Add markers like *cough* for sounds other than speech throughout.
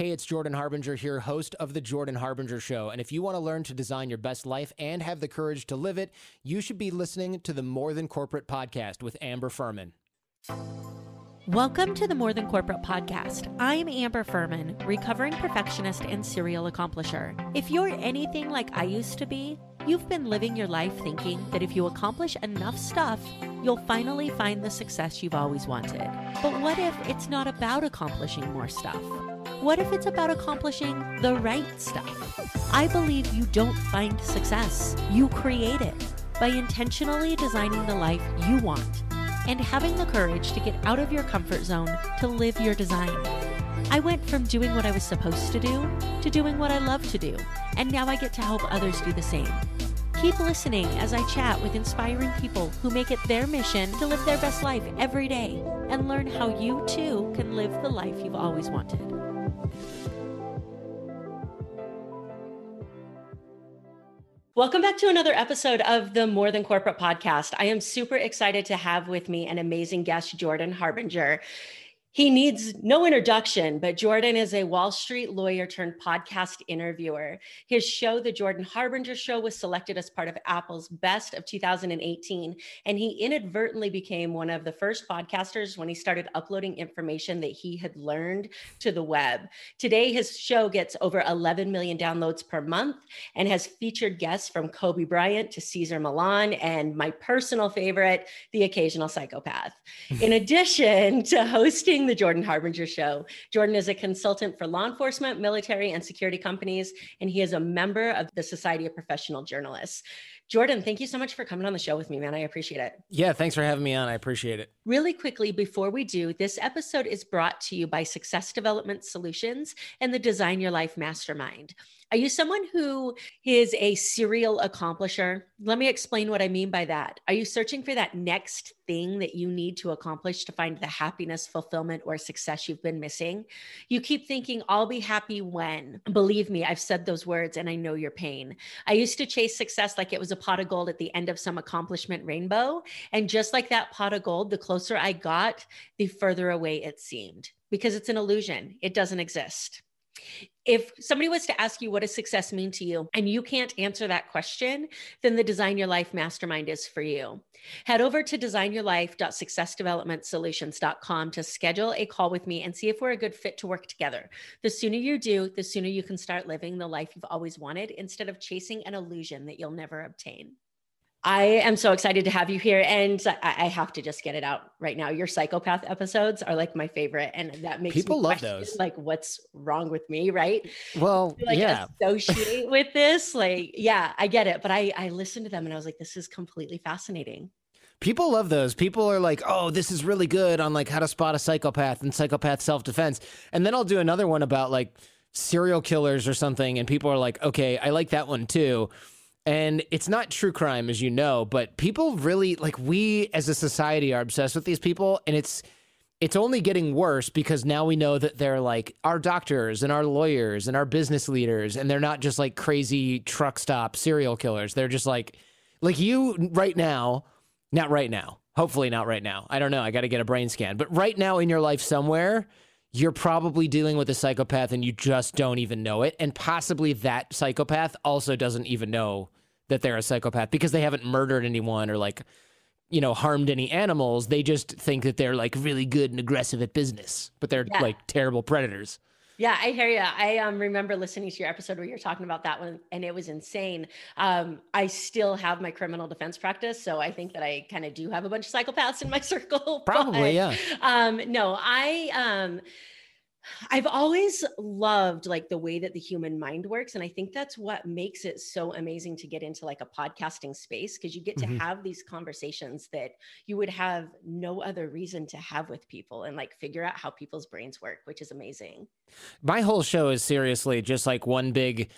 Hey, it's Jordan Harbinger here, host of The Jordan Harbinger Show. And if you want to learn to design your best life and have the courage to live it, you should be listening to the More Than Corporate podcast with Amber Furman. Welcome to the More Than Corporate podcast. I'm Amber Furman, recovering perfectionist and serial accomplisher. If you're anything like I used to be, you've been living your life thinking that if you accomplish enough stuff, you'll finally find the success you've always wanted. But what if it's not about accomplishing more stuff? What if it's about accomplishing the right stuff? I believe you don't find success, you create it by intentionally designing the life you want and having the courage to get out of your comfort zone to live your design. I went from doing what I was supposed to do to doing what I love to do, and now I get to help others do the same. Keep listening as I chat with inspiring people who make it their mission to live their best life every day and learn how you too can live the life you've always wanted. Welcome back to another episode of the More Than Corporate podcast. I am super excited to have with me an amazing guest, Jordan Harbinger. He needs no introduction, but Jordan is a Wall Street lawyer turned podcast interviewer. His show, The Jordan Harbinger Show, was selected as part of Apple's Best of 2018. And he inadvertently became one of the first podcasters when he started uploading information that he had learned to the web. Today, his show gets over 11 million downloads per month and has featured guests from Kobe Bryant to Cesar Millan and my personal favorite, the occasional psychopath. *laughs* In addition to hosting the Jordan Harbinger Show. Jordan is a consultant for law enforcement, military, and security companies, and he is a member of the Society of Professional Journalists. Jordan, thank you so much for coming on the show with me, man. I appreciate it. Yeah, thanks for having me on. I appreciate it. Really quickly, before we do, this episode is brought to you by Success Development Solutions and the Design Your Life Mastermind. Are you someone who is a serial accomplisher? Let me explain what I mean by that. Are you searching for that next thing that you need to accomplish to find the happiness, fulfillment, or success you've been missing? You keep thinking, I'll be happy when. Believe me, I've said those words and I know your pain. I used to chase success like it was a pot of gold at the end of some accomplishment rainbow. And just like that pot of gold, the closer I got, the further away it seemed because it's an illusion, it doesn't exist. If somebody was to ask you what does success mean to you and you can't answer that question, then the Design Your Life Mastermind is for you. Head over to designyourlife.successdevelopmentsolutions.com to schedule a call with me and see if we're a good fit to work together. The sooner you do, the sooner you can start living the life you've always wanted instead of chasing an illusion that you'll never obtain. I am so excited to have you here. And I, have to just get it out right now. Your psychopath episodes are like my favorite. And that makes people love those. Like, what's wrong with me? Right. Well, like yeah. associate with this. Like, yeah, I get it. But I, I listened to them and I was like, this is completely fascinating. People love those. People are like, oh, this is really good on like how to spot a psychopath and psychopath self defense. And then I'll do another one about like serial killers or something. And people are like, okay, I like that one too and it's not true crime, as you know, but people really like we as a society are obsessed with these people, and it's it's only getting worse because now we know that they're like our doctors and our lawyers and our business leaders, and they're not just like crazy truck stop serial killers. They're just like like you right now, not right now. Hopefully not right now. I don't know. I got to get a brain scan. But right now in your life somewhere, you're probably dealing with a psychopath and you just don't even know it. And possibly that psychopath also doesn't even know that they're a psychopath because they haven't murdered anyone or like, you know, harmed any animals. They just think that they're like really good and aggressive at business, but they're yeah. like terrible predators. Yeah, I hear you. I um, remember listening to your episode where you're talking about that one, and it was insane. Um, I still have my criminal defense practice, so I think that I kind of do have a bunch of psychopaths in my *laughs* circle. Probably, but, yeah. Um, no, I um, I've always loved like the way that the human mind works. And I think that's what makes it so amazing to get into like a podcasting space because you get to mm-hmm. have these conversations that you would have no other reason to have with people and like figure out how people's brains work, which is amazing. My whole show is seriously just like one big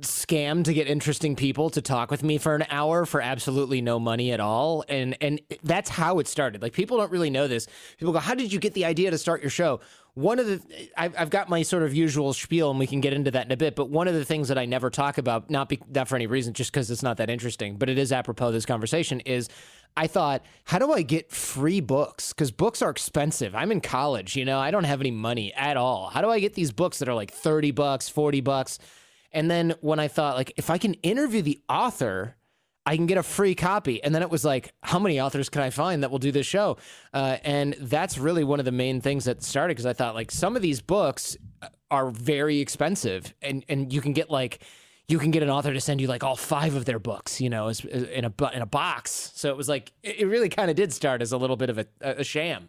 scam to get interesting people to talk with me for an hour for absolutely no money at all and and that's how it started like people don't really know this people go how did you get the idea to start your show one of the I've, I've got my sort of usual spiel and we can get into that in a bit but one of the things that i never talk about not be, not for any reason just because it's not that interesting but it is apropos of this conversation is I thought, how do I get free books? Because books are expensive. I'm in college, you know, I don't have any money at all. How do I get these books that are like 30 bucks, 40 bucks? And then when I thought, like, if I can interview the author, I can get a free copy. And then it was like, how many authors can I find that will do this show? Uh, and that's really one of the main things that started because I thought, like, some of these books are very expensive and, and you can get like, you can get an author to send you like all five of their books, you know, in a in a box. So it was like it really kind of did start as a little bit of a, a sham.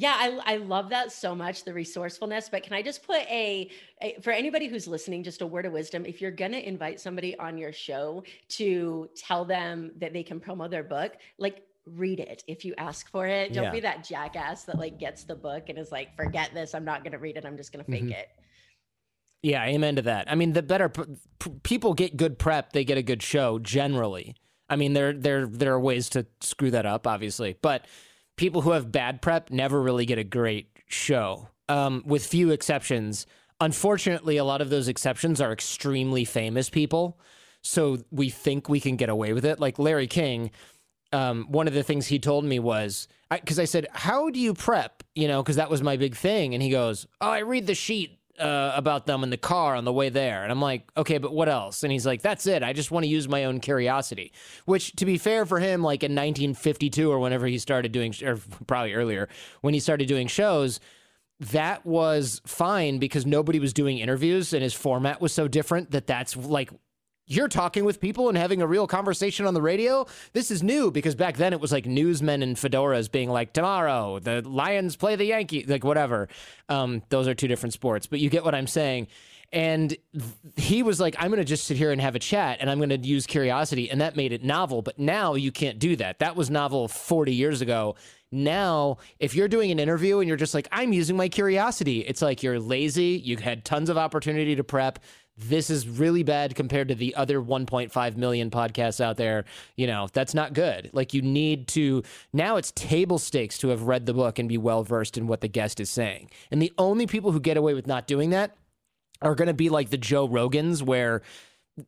Yeah, I, I love that so much, the resourcefulness. But can I just put a, a, for anybody who's listening, just a word of wisdom? If you're going to invite somebody on your show to tell them that they can promo their book, like read it if you ask for it. Don't yeah. be that jackass that like gets the book and is like, forget this. I'm not going to read it. I'm just going to fake mm-hmm. it. Yeah, amen to that. I mean, the better p- people get good prep, they get a good show generally. I mean, there there there are ways to screw that up, obviously, but people who have bad prep never really get a great show, um, with few exceptions. Unfortunately, a lot of those exceptions are extremely famous people, so we think we can get away with it. Like Larry King, um, one of the things he told me was because I, I said, "How do you prep?" You know, because that was my big thing, and he goes, "Oh, I read the sheet uh, about them in the car on the way there. And I'm like, okay, but what else? And he's like, that's it. I just want to use my own curiosity. Which, to be fair for him, like in 1952 or whenever he started doing, or probably earlier, when he started doing shows, that was fine because nobody was doing interviews and his format was so different that that's like you're talking with people and having a real conversation on the radio. This is new because back then it was like newsmen and fedoras being like, tomorrow the Lions play the Yankees, like whatever. Um, those are two different sports, but you get what I'm saying. And he was like, I'm going to just sit here and have a chat and I'm going to use curiosity. And that made it novel. But now you can't do that. That was novel 40 years ago. Now, if you're doing an interview and you're just like, I'm using my curiosity, it's like you're lazy. You had tons of opportunity to prep this is really bad compared to the other 1.5 million podcasts out there. You know, that's not good. Like, you need to, now it's table stakes to have read the book and be well versed in what the guest is saying. And the only people who get away with not doing that are going to be like the Joe Rogans, where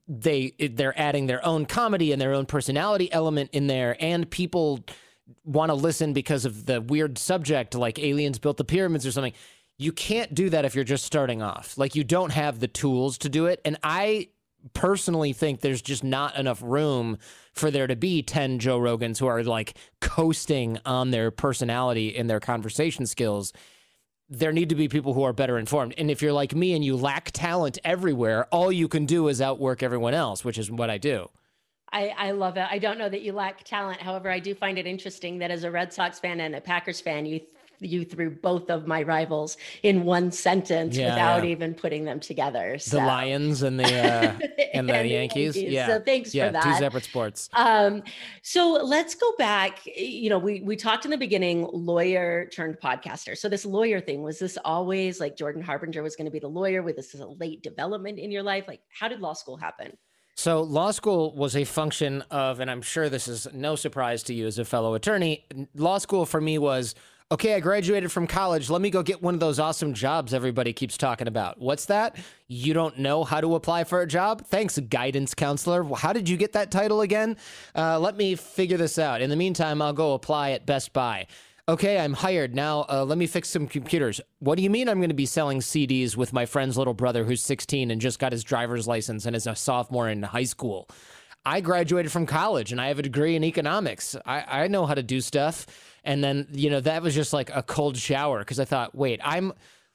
they they're adding their own comedy and their own personality element in there and people want to listen because of the weird subject like aliens built the pyramids or something you can't do that if you're just starting off. Like you don't have the tools to do it. And I personally think there's just not enough room for there to be 10 Joe Rogans who are like coasting on their personality and their conversation skills. There need to be people who are better informed. And if you're like me and you lack talent everywhere, all you can do is outwork everyone else, which is what I do. I, I, love it. I don't know that you lack talent. However, I do find it interesting that as a Red Sox fan and a Packers fan, you you threw both of my rivals in one sentence yeah, without yeah. even putting them together. So. The Lions and the uh, *laughs* and, the, and Yankees. Yankees. Yeah. So thanks yeah, for that. Two separate sports. Um, so let's go back. You know, we we talked in the beginning, lawyer turned podcaster. So this lawyer thing was this always like Jordan Harbinger was going to be the lawyer? With this is a late development in your life? Like, how did law school happen? So, law school was a function of, and I'm sure this is no surprise to you as a fellow attorney. Law school for me was okay, I graduated from college. Let me go get one of those awesome jobs everybody keeps talking about. What's that? You don't know how to apply for a job? Thanks, guidance counselor. How did you get that title again? Uh, let me figure this out. In the meantime, I'll go apply at Best Buy. Okay, I'm hired. Now, uh, let me fix some computers. What do you mean I'm going to be selling CDs with my friend's little brother who's 16 and just got his driver's license and is a sophomore in high school? I graduated from college and I have a degree in economics. I, I know how to do stuff. And then, you know, that was just like a cold shower because I thought, wait, I'm,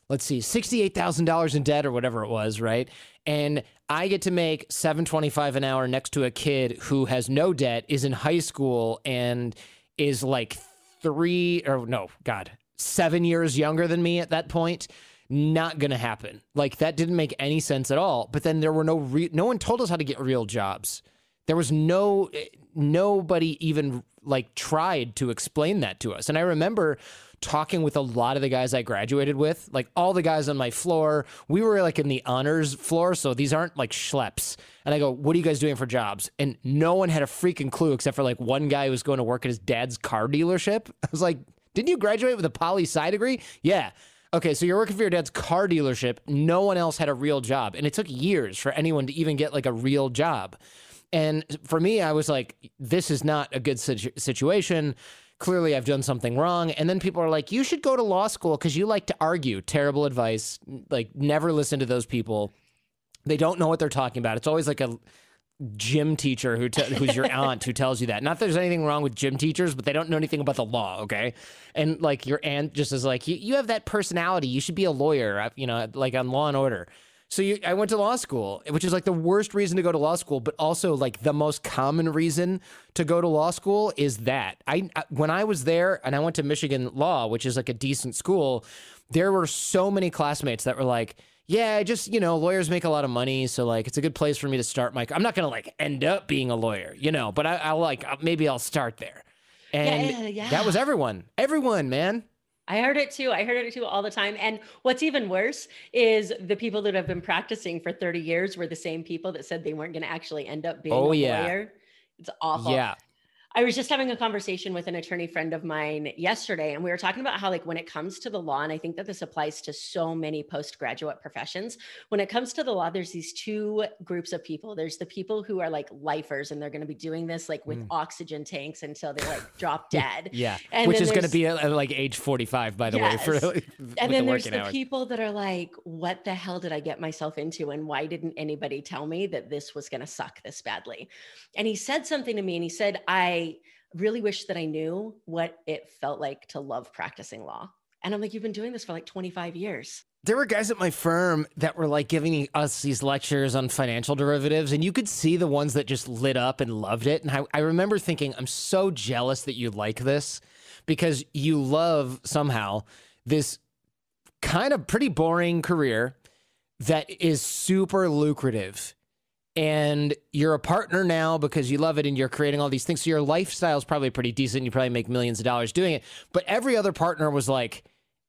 let's see, $68,000 in debt or whatever it was, right? And I get to make 725 an hour next to a kid who has no debt, is in high school and is like 3 or no, god, 7 years younger than me at that point not going to happen. Like that didn't make any sense at all. But then there were no re- no one told us how to get real jobs. There was no nobody even like tried to explain that to us. And I remember talking with a lot of the guys I graduated with, like all the guys on my floor. We were like in the honors floor, so these aren't like schleps. And I go, "What are you guys doing for jobs?" And no one had a freaking clue except for like one guy who was going to work at his dad's car dealership. *laughs* I was like, "Didn't you graduate with a poli sci degree?" Yeah. Okay, so you're working for your dad's car dealership. No one else had a real job, and it took years for anyone to even get like a real job. And for me, I was like, this is not a good situ- situation. Clearly, I've done something wrong. And then people are like, you should go to law school because you like to argue. Terrible advice. Like, never listen to those people. They don't know what they're talking about. It's always like a gym teacher who te- who's your *laughs* aunt who tells you that. Not that there's anything wrong with gym teachers, but they don't know anything about the law. Okay, and like your aunt just is like, you, you have that personality. You should be a lawyer. You know, like on Law and Order. So you, I went to law school, which is like the worst reason to go to law school, but also like the most common reason to go to law school is that I I- when I was there and I went to Michigan Law, which is like a decent school, there were so many classmates that were like, yeah, I just you know lawyers make a lot of money, so like it's a good place for me to start my. I'm not gonna like end up being a lawyer, you know, but I, I'll like maybe I'll start there, and Yeah, yeah. that was everyone, everyone, man. I heard it too. I heard it too all the time. And what's even worse is the people that have been practicing for 30 years were the same people that said they weren't going to actually end up being Oh, a yeah. lawyer. It's awful. Yeah, I was just having a conversation with an attorney friend of mine yesterday, and we were talking about how, like, when it comes to the law, and I think that this applies to so many postgraduate professions, when it comes to the law, there's these two groups of people. There's the people who are like lifers, and they're going to be doing this like with Mm. oxygen tanks until they like drop dead. yeah, And which is going to be at, at, like age 45, by the way, for Yes. *laughs* and then the there's the hours. people that are like, what the hell did I get myself into? And why didn't anybody tell me that this was going to suck this badly? And he said something to me and he said, I really wish that I knew what it felt like to love practicing law. And I'm like, you've been doing this for like 25 years. there were guys at my firm that were like giving us these lectures on financial derivatives, and you could see the ones that just lit up and loved it. And I, I remember thinking, I'm so jealous that you like this because you love somehow this kind of pretty boring career that is super lucrative. And you're a partner now because you love it and you're creating all these things. So your lifestyle is probably pretty decent. You probably make millions of dollars doing it. But every other partner was like,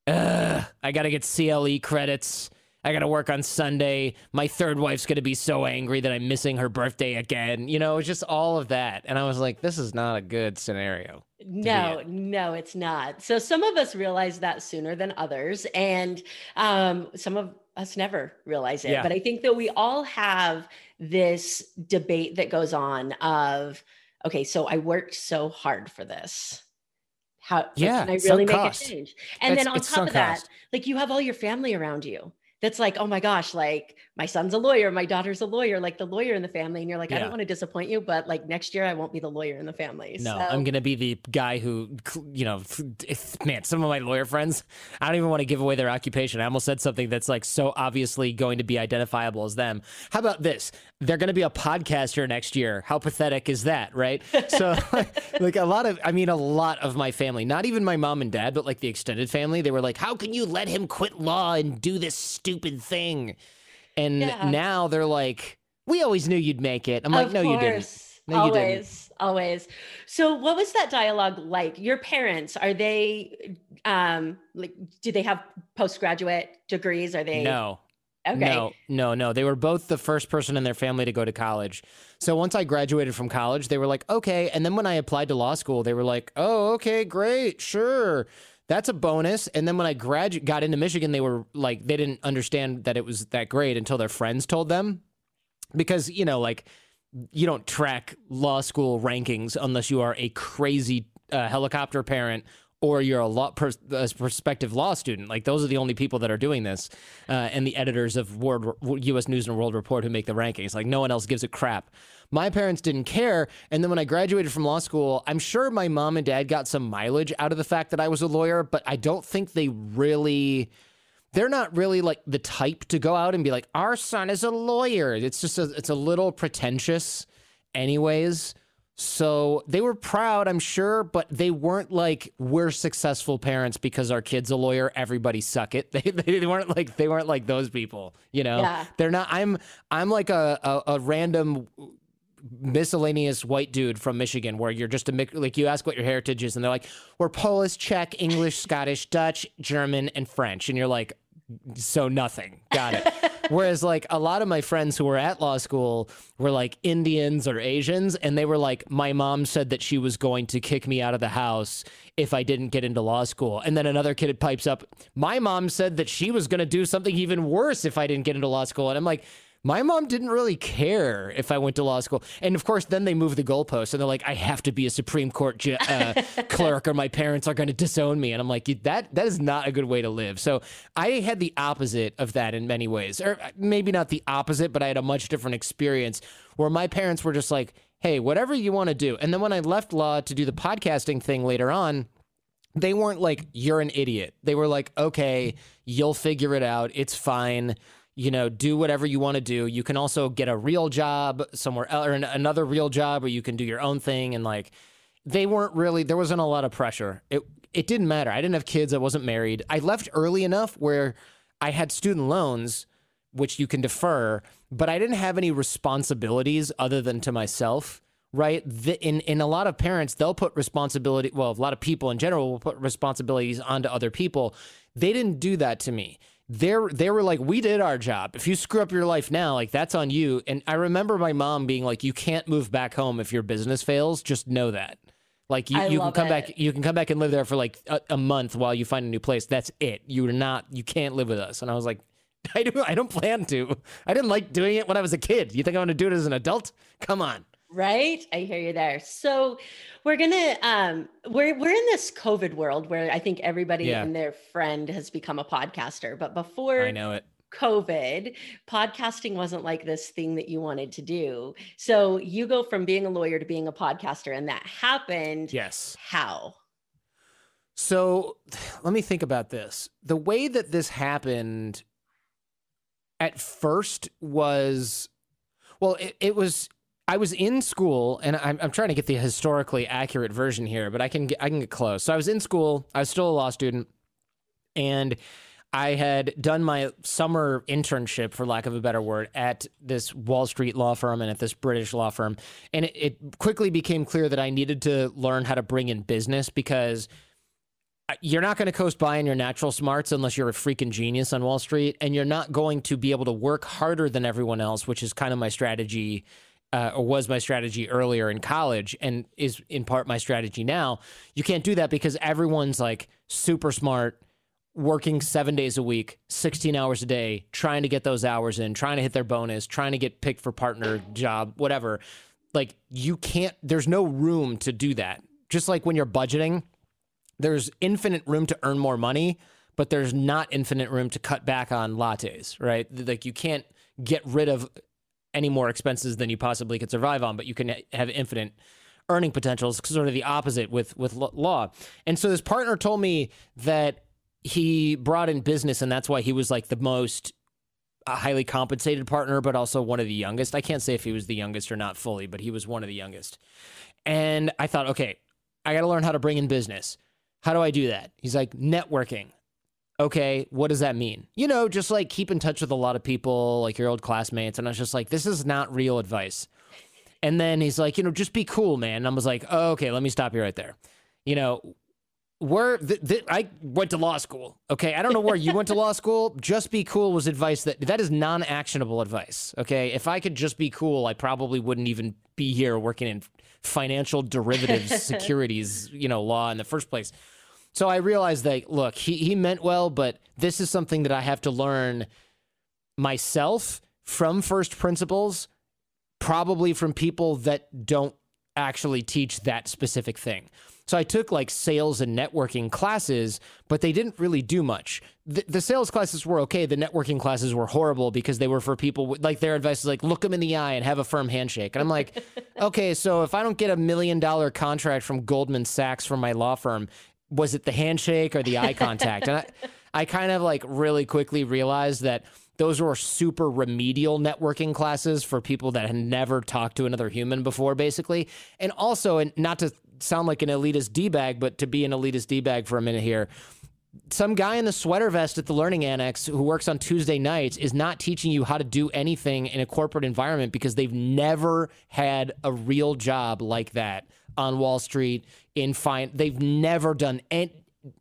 Ugh, I got to get CLE credits. I got to work on Sunday. My third wife's going to be so angry that I'm missing her birthday again. You know, it's just all of that. And I was like, this is not a good scenario. No, no, it's not. So some of us realize that sooner than others, and um, some of us never realize it. Yeah. But I think that we all have this debate that goes on of, okay, so I worked so hard for this. How like, Yeah, can I really make cost. a change? And It's- then on top of that, cost. like you have all your family around you. That's like, oh my gosh, like my son's a lawyer, my daughter's a lawyer, like the lawyer in the family. And you're like, I don't want to disappoint you, but like next year I won't be the lawyer in the family. No, So- I'm going to be the guy who, you know, man, some of my lawyer friends, I don't even want to give away their occupation. I almost said something that's like so obviously going to be identifiable as them. How about this? They're going to be a podcaster next year. How pathetic is that, right? So, *laughs* like a lot of, I mean, a lot of my family, not even my mom and dad, but like the extended family, they were like, how can you let him quit law and do this stupid thing? And Yeah. now they're like, we always knew you'd make it. I'm like, Of no, you didn't. course. No, you didn't. always, always. So, what was that dialogue like? Your parents are they um like? Do they have postgraduate degrees? Are they No. Okay. No, no, no. They were both the first person in their family to go to college. So once I graduated from college, they were like, okay. And then when I applied to law school, they were like, oh, okay, great, sure. That's a bonus. And then when I gradu- got into Michigan, they were like, they didn't understand that it was that great until their friends told them. Because, you know, like, you don't track law school rankings unless you are a crazy uh, helicopter parent or you're a law pers- a prospective law student. Like those are the only people that are doing this, uh, and the editors of U.S. News and World Report who make the rankings. Like no one else gives a crap. My parents didn't care, and then when I graduated from law school, I'm sure my mom and dad got some mileage out of the fact that I was a lawyer, but I don't think they really they're not really like the type to go out and be like, our son is a lawyer. It's just a, it's a little pretentious, anyways. So they were proud, I'm sure, but they weren't like we're successful parents because our kid's a lawyer. Everybody suck it. *laughs* They, they weren't like they weren't like those people. You know, Yeah. they're not. I'm I'm like a, a, a random miscellaneous white dude from Michigan where you're just a like you ask what your heritage is and they're like we're Polish, Czech, English, Scottish, Dutch, German and French and you're like so nothing. Got it. *laughs* Whereas like a lot of my friends who were at law school were like Indians or Asians and they were like my mom said that she was going to kick me out of the house if I didn't get into law school. And then another kid pipes up, my mom said that she was going to do something even worse if I didn't get into law school. And I'm like my mom didn't really care if I went to law school. And of course, then they move the goalposts and they're like, I have to be a Supreme Court ju- uh, *laughs* clerk or my parents are going to disown me. And I'm like, that that is not a good way to live. So I had the opposite of that in many ways, or maybe not the opposite, but I had a much different experience where my parents were just like, hey, whatever you want to do. And then when I left law to do the podcasting thing later on, they weren't like, you're an idiot. They were like, okay, you'll figure it out. It's fine you know, do whatever you want to do. You can also get a real job somewhere else, or another real job where you can do your own thing. And like, they weren't really, there wasn't a lot of pressure. It, it didn't matter. I didn't have kids. I wasn't married. I left early enough where I had student loans, which you can defer, but I didn't have any responsibilities other than to myself. Right. The, in in a lot of parents, they'll put responsibility. Well, a lot of people in general will put responsibilities onto other people. They didn't do that to me they're they were like we did our job. If you screw up your life now like that's on you. And i remember my mom being like you can't move back home if your business fails. Just know that. Like you, you can come it. back you can come back and live there for like a, a, month while you find a new place. That's it. You're not you can't live with us. And i was like *laughs* i do i don't plan to. I didn't like doing it when i was a kid. You think i'm going to do it as an adult? Come on Right? I hear you there. So we're gonna um we're we're in this COVID world where I think everybody yeah. and their friend has become a podcaster. But before I know it. COVID, podcasting wasn't like this thing that you wanted to do. So you go from being a lawyer to being a podcaster, and that happened. Yes. How? So *sighs* let me think about this. The way that this happened at first was well, it, it was I was in school, and I'm, I'm trying to get the historically accurate version here, but I can get, I can get close. So I was in school. I was still a law student, and I had done my summer internship, for lack of a better word, at this Wall Street law firm and at this British law firm. And it, it quickly became clear that I needed to learn how to bring in business because uh, you're not going to coast by on your natural smarts unless you're a freaking genius on Wall Street. And you're not going to be able to work harder than everyone else, which is kind of my strategy uh, or was my strategy earlier in college and is in part my strategy now. You can't do that because everyone's like super smart, working seven days a week, 16 hours a day, trying to get those hours in, trying to hit their bonus, trying to get picked for partner job, whatever. Like you can't, there's no room to do that. Just like when you're budgeting, there's infinite room to earn more money, but there's not infinite room to cut back on lattes, right? Like you can't get rid of any more expenses than you possibly could survive on, but you can have infinite earning potentials. Sort of the opposite with with law. And so this partner told me that he brought in business, and that's why he was like the most uh, highly compensated partner, but also one of the youngest. I can't say if he was the youngest or not fully, but he was one of the youngest. And I thought, okay, I got to learn how to bring in business. How do I do that? He's like, networking okay, what does that mean? You know, just like keep in touch with a lot of people, like your old classmates. And I was just like, this is not real advice. And then he's like, you know, just be cool, man. And I was like, oh, okay, let me stop you right there. You know, where th- th- I went to law school. Okay, I don't know where you went to law school. *laughs* Just be cool was advice that that is non-actionable advice. Okay, if I could just be cool, I probably wouldn't even be here working in financial derivatives, *laughs* securities, you know, law in the first place. So I realized that look, he he meant well, but this is something that I have to learn myself from first principles, probably from people that don't actually teach that specific thing. So I took like sales and networking classes, but they didn't really do much. The, the, sales classes were okay. The networking classes were horrible because they were for people like their advice is like look them in the eye and have a firm handshake. And I'm like, *laughs* okay, so if I don't get a million dollar contract from Goldman Sachs from my law firm, was it the handshake or the eye contact? and I, I kind of like really quickly realized that those were super remedial networking classes for people that had never talked to another human before, basically. And also, and not to sound like an elitist D bag, but to be an elitist D bag for a minute here. Some guy in the sweater vest at the Learning Annex who works on Tuesday nights is not teaching you how to do anything in a corporate environment because they've never had a real job like that on Wall Street in fine. They've never done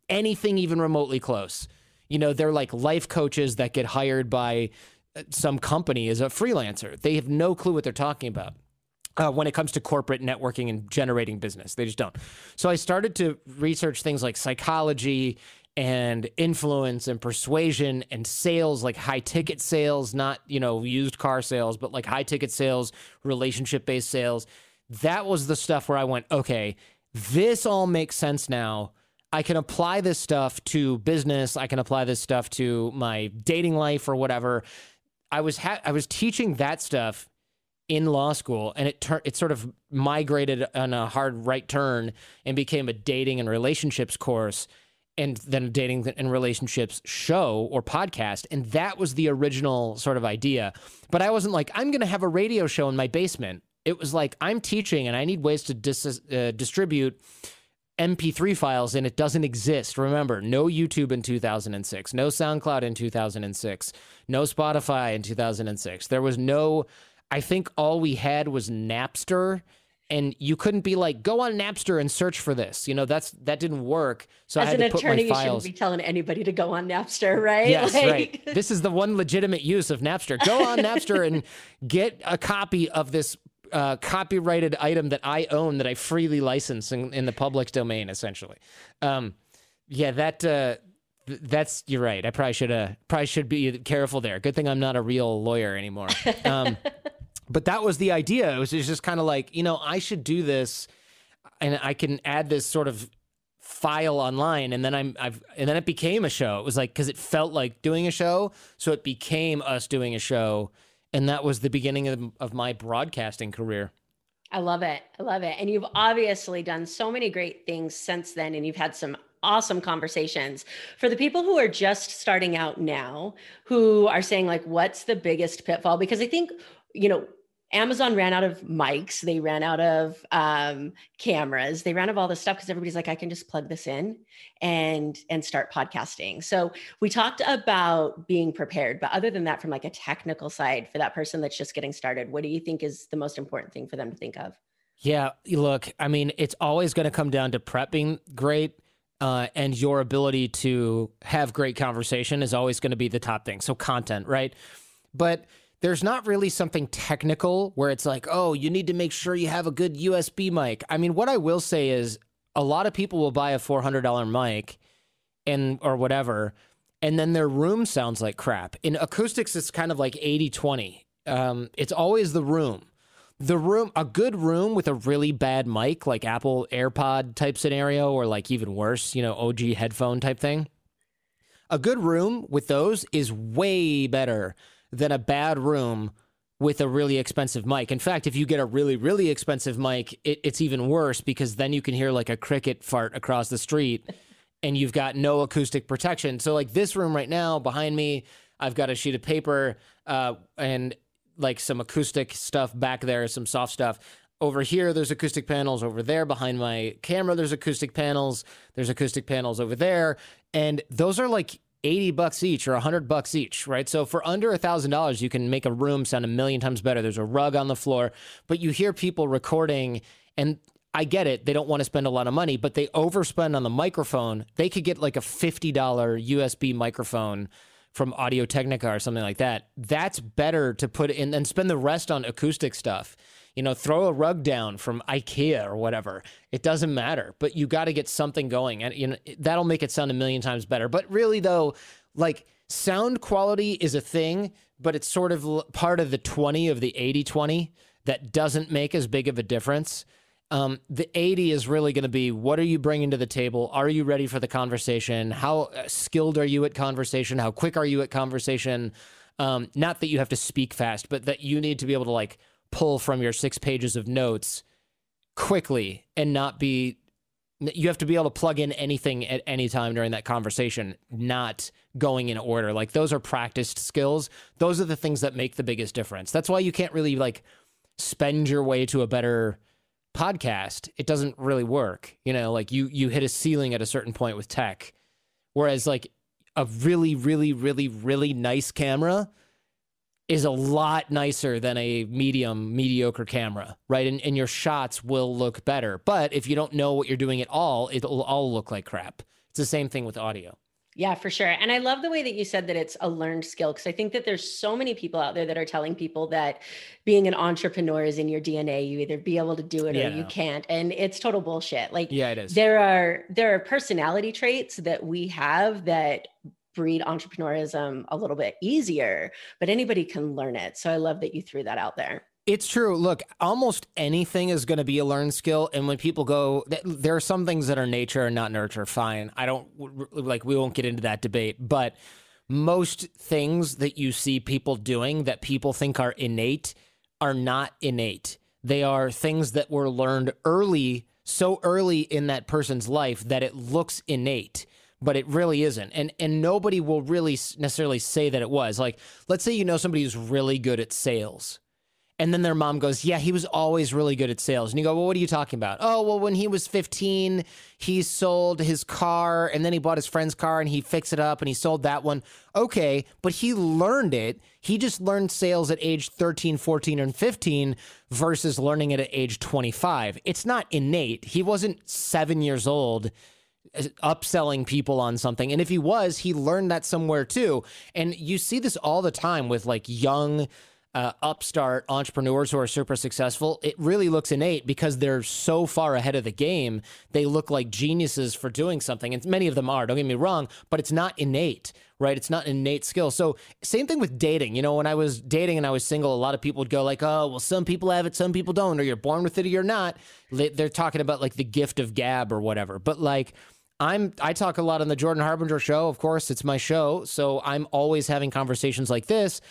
anything even remotely close. You know, they're like life coaches that get hired by uh, some company as a freelancer. They have no clue what they're talking about. Uh, when it comes to corporate networking and generating business. They just don't. So I started to research things like psychology and influence and persuasion and sales like high ticket sales not you know used car sales but like high ticket sales relationship based sales that was the stuff where i went okay this all makes sense now. I can apply this stuff to business. I can apply this stuff to my dating life or whatever. I was ha- i was teaching that stuff in law school and it tur- it sort of migrated on a hard right turn and became a dating and relationships course and then a dating and relationships show or podcast. And that was the original sort of idea. But i wasn't like i'm going to have a radio show in my basement it was like i'm teaching and i need ways to dis- uh, distribute mp3 files and it doesn't exist remember no youtube in 2006 no soundcloud in 2006 no spotify in 2006 there was no I think all we had was Napster and you couldn't be like go on Napster and search for this. You know, that's that didn't work. So as I had an to attorney, put you my files. shouldn't be telling anybody to go on Napster, right? Yes, Like- right. This is the one legitimate use of Napster. Go on *laughs* Napster and get a copy of this uh, copyrighted item that I own that I freely license in, in the public domain, essentially. Um, yeah, that uh, th- that's you're right. I probably should uh, probably should be careful there. Good thing I'm not a real lawyer anymore. Um, *laughs* but that was the idea. It was just kind of like you know I should do this, and I can add this sort of file online and then I'm I've and then it became a show. It was like cuz it felt like doing a show, so it became us doing a show and that was the beginning of, of my broadcasting career. I love it. I love it. And you've obviously done so many great things since then, and you've had some awesome conversations. For the people who are just starting out now, who are saying, like, what's the biggest pitfall? Because I think, you know, Amazon ran out of mics, they ran out of um, cameras, they ran out of all this stuff because everybody's like, I can just plug this in and and start podcasting. So we talked about being prepared, but other than that, from like a technical side, for that person that's just getting started, what do you think is the most important thing for them to think of? Yeah, look, I mean, it's always going to come down to prep being great. Uh, and your ability to have great conversation is always going to be the top thing. So, content, right? But there's not really something technical where it's like, oh, you need to make sure you have a good USB mic. I mean, what I will say is a lot of people will buy a $400 mic and or whatever, and then their room sounds like crap. In acoustics, it's kind of like 80 20. Um, it's always the room. The room, a good room with a really bad mic, like Apple AirPod type scenario, or like even worse, you know, OG headphone type thing. A good room with those is way better than a bad room with a really expensive mic. In fact, if you get a really, really expensive mic, it, it's even worse because then you can hear like a cricket fart across the street *laughs* and you've got no acoustic protection. So, like this room right now behind me, I've got a sheet of paper uh, and like some acoustic stuff back there, some soft stuff. Over here, there's acoustic panels. Over there, behind my camera, there's acoustic panels. There's acoustic panels over there. And those are like 80 bucks each or 100 bucks each, right? So for under a $1,000, you can make a room sound a million times better. There's a rug on the floor, but you hear people recording and I get it. They don't want to spend a lot of money, but they overspend on the microphone. They could get like a $50 USB microphone from Audio Technica or something like that. That's better to put in and spend the rest on acoustic stuff. You know, throw a rug down from IKEA or whatever. It doesn't matter, but you got to get something going, and you know that'll make it sound a million times better. But really, though, like sound quality is a thing, but it's sort of part of the 20 of the 80 20 that doesn't make as big of a difference. Um, the 80 is really going to be what are you bringing to the table? Are you ready for the conversation? How uh, skilled are you at conversation? How quick are you at conversation? Um, not that you have to speak fast, but that you need to be able to like pull from your six pages of notes quickly and not be you have to be able to plug in anything at any time during that conversation, not going in order. Like those are practiced skills. Those are the things that make the biggest difference. That's why you can't really like spend your way to a better podcast. It doesn't really work. You know, like you you hit a ceiling at a certain point with tech. Whereas like a really, really, really, really nice camera is a lot nicer than a medium, mediocre camera, right? And, and your shots will look better. But if you don't know what you're doing at all, it'll all look like crap. It's the same thing with audio. Yeah, for sure. And I love the way that you said that it's a learned skill because I think that there's so many people out there that are telling people that being an entrepreneur is in your DNA. You either be able to do it yeah. or you can't. And it's total bullshit. Like yeah, it is. There are there are personality traits that we have that breed entrepreneurism a little bit easier, but anybody can learn it. So I love that you threw that out there. It's true. Look, almost anything is going to be a learned skill. And when people go, there are some things that are nature and not nurture. Fine. I don't like, we won't get into that debate. But most things that you see people doing that people think are innate are not innate. They are things that were learned early, so early in that person's life that it looks innate but it really isn't. And and nobody will really necessarily say that it was. Like let's say you know somebody who's really good at sales and then their mom goes, Yeah, he was always really good at sales. And you go, Well, what are you talking about? Oh, well, when he was 15, he sold his car and then he bought his friend's car and he fixed it up and he sold that one. Okay, but he learned it. He just learned sales at age 13, 14, and 15 versus learning it at age 25. It's not innate. He wasn't seven years old upselling people on something. And if he was, he learned that somewhere too. And you see this all the time with like young uh, upstart entrepreneurs who are super successful, it really looks innate because they're so far ahead of the game. They look like geniuses for doing something. And many of them are, don't get me wrong, but it's not innate, right? It's not innate skill. So, same thing with dating. You know, when I was dating and I was single, a lot of people would go, like, oh, well, some people have it, some people don't, or you're born with it or you're not. They're talking about like the gift of gab or whatever. But like, I'm I talk a lot on the Jordan Harbinger show. Of course, it's my show, so I'm always having conversations like this.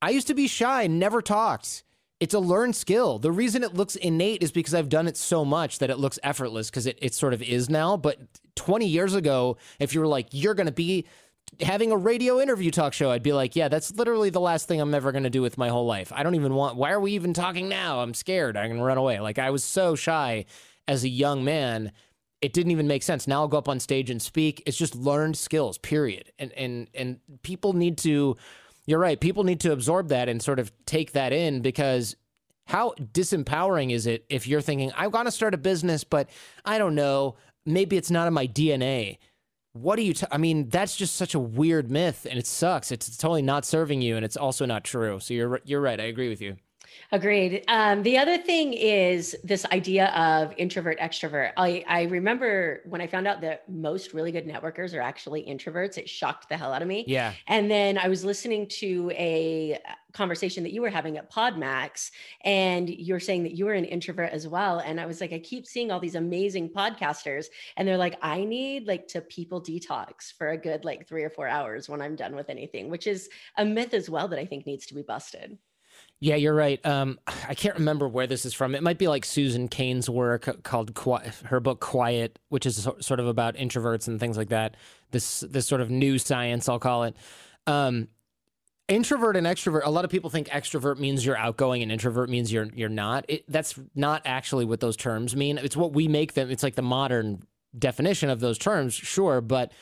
I used to be shy, never talked. It's a learned skill. The reason it looks innate is because I've done it so much that it looks effortless because it, it sort of is now. But 20 years ago, if you were like, you're going to be having a radio interview talk show, I'd be like, yeah, that's literally the last thing I'm ever going to do with my whole life. I don't even want, why are we even talking now? I'm scared. I'm going to run away. Like I was so shy as a young man. It didn't even make sense. Now I'll go up on stage and speak. It's just learned skills, period. And and and people need to you're right. People need to absorb that and sort of take that in because how disempowering is it if you're thinking, I want to start a business, but I don't know, maybe it's not in my DNA. What do you, t- I mean, that's just such a weird myth and it sucks. It's totally not serving you and it's also not true. So you're, you're right. I agree with you. Agreed. Um, the other thing is this idea of introvert extrovert. I, I remember when I found out that most really good networkers are actually introverts, it shocked the hell out of me. Yeah. And then I was listening to a conversation that you were having at Podmax, and you're saying that you were an introvert as well. And I was like, I keep seeing all these amazing podcasters, and they're like, I need like to people detox for a good like three or four hours when I'm done with anything, which is a myth as well that I think needs to be busted. Yeah, you're right. Um, I can't remember where this is from. It might be like Susan Cain's work called her book Quiet, which is sort of about introverts and things like that. This this sort of new science, I'll call it. Um, introvert and extrovert. A lot of people think extrovert means you're outgoing and introvert means you're you're not. It, that's not actually what those terms mean. It's what we make them. It's like the modern definition of those terms, sure, but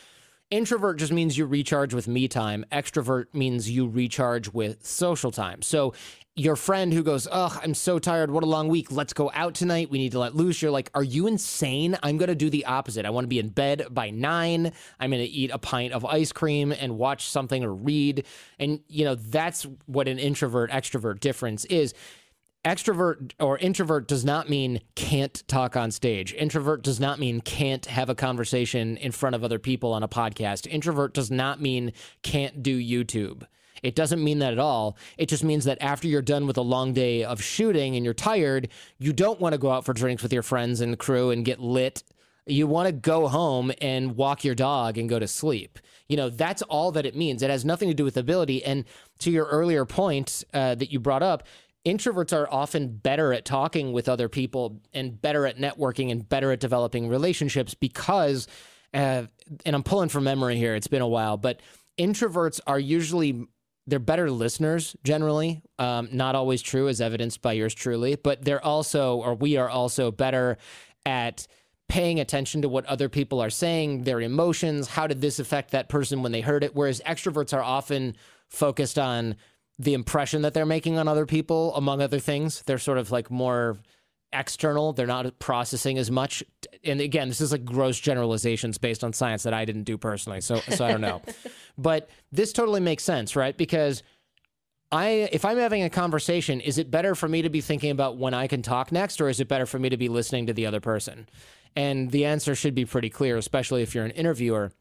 Introvert just means you recharge with me time. Extrovert means you recharge with social time. So your friend who goes, "Ugh, I'm so tired. What a long week. Let's go out tonight. We need to let loose." You're like, "Are you insane? I'm going to do the opposite. I want to be in bed by 9. I'm going to eat a pint of ice cream and watch something or read." And you know, that's what an introvert extrovert difference is extrovert or introvert does not mean can't talk on stage. Introvert does not mean can't have a conversation in front of other people on a podcast. Introvert does not mean can't do YouTube. It doesn't mean that at all. It just means that after you're done with a long day of shooting and you're tired, you don't want to go out for drinks with your friends and crew and get lit. You want to go home and walk your dog and go to sleep. You know, that's all that it means. It has nothing to do with ability. And to your earlier point uh, that you brought up, introverts are often better at talking with other people and better at networking and better at developing relationships because uh, and i'm pulling from memory here it's been a while but introverts are usually they're better listeners generally um, not always true as evidenced by yours truly but they're also or we are also better at paying attention to what other people are saying their emotions how did this affect that person when they heard it whereas extroverts are often focused on the impression that they're making on other people, among other things. They're sort of like more external. They're not processing as much. And again, this is like gross generalizations based on science that I didn't do personally. So so I don't know. *laughs* but this totally makes sense, right? Because I if I'm having a conversation, is it better for me to be thinking about when I can talk next or is it better for me to be listening to the other person? And the answer should be pretty clear, especially if you're an interviewer.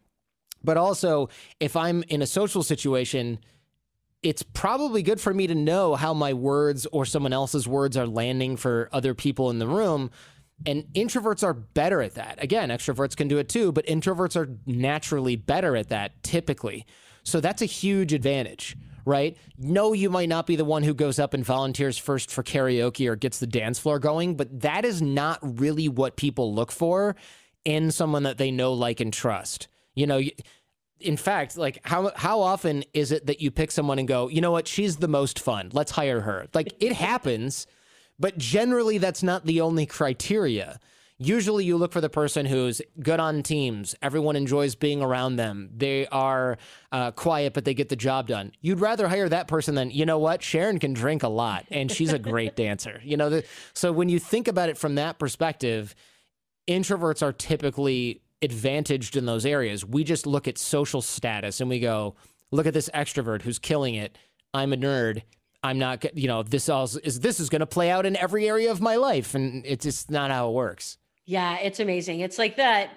But also, if I'm in a social situation, it's probably good for me to know how my words or someone else's words are landing for other people in the room. And introverts are better at that. Again, extroverts can do it too, but introverts are naturally better at that typically. So that's a huge advantage, right? No, you might not be the one who goes up and volunteers first for karaoke or gets the dance floor going, but that is not really what people look for in someone that they know, like, and trust. You know, in fact, like how how often is it that you pick someone and go, you know what, she's the most fun. Let's hire her. Like it happens, but generally that's not the only criteria. Usually you look for the person who's good on teams. Everyone enjoys being around them. They are uh, quiet, but they get the job done. You'd rather hire that person than, you know what, Sharon can drink a lot and she's a great dancer. You know, the, so when you think about it from that perspective, introverts are typically advantaged in those areas. We just look at social status and we go, look at this extrovert who's killing it. I'm a nerd. I'm not, you know, this all is this is going to play out in every area of my life, and it's just not how it works. Yeah, it's amazing. It's like that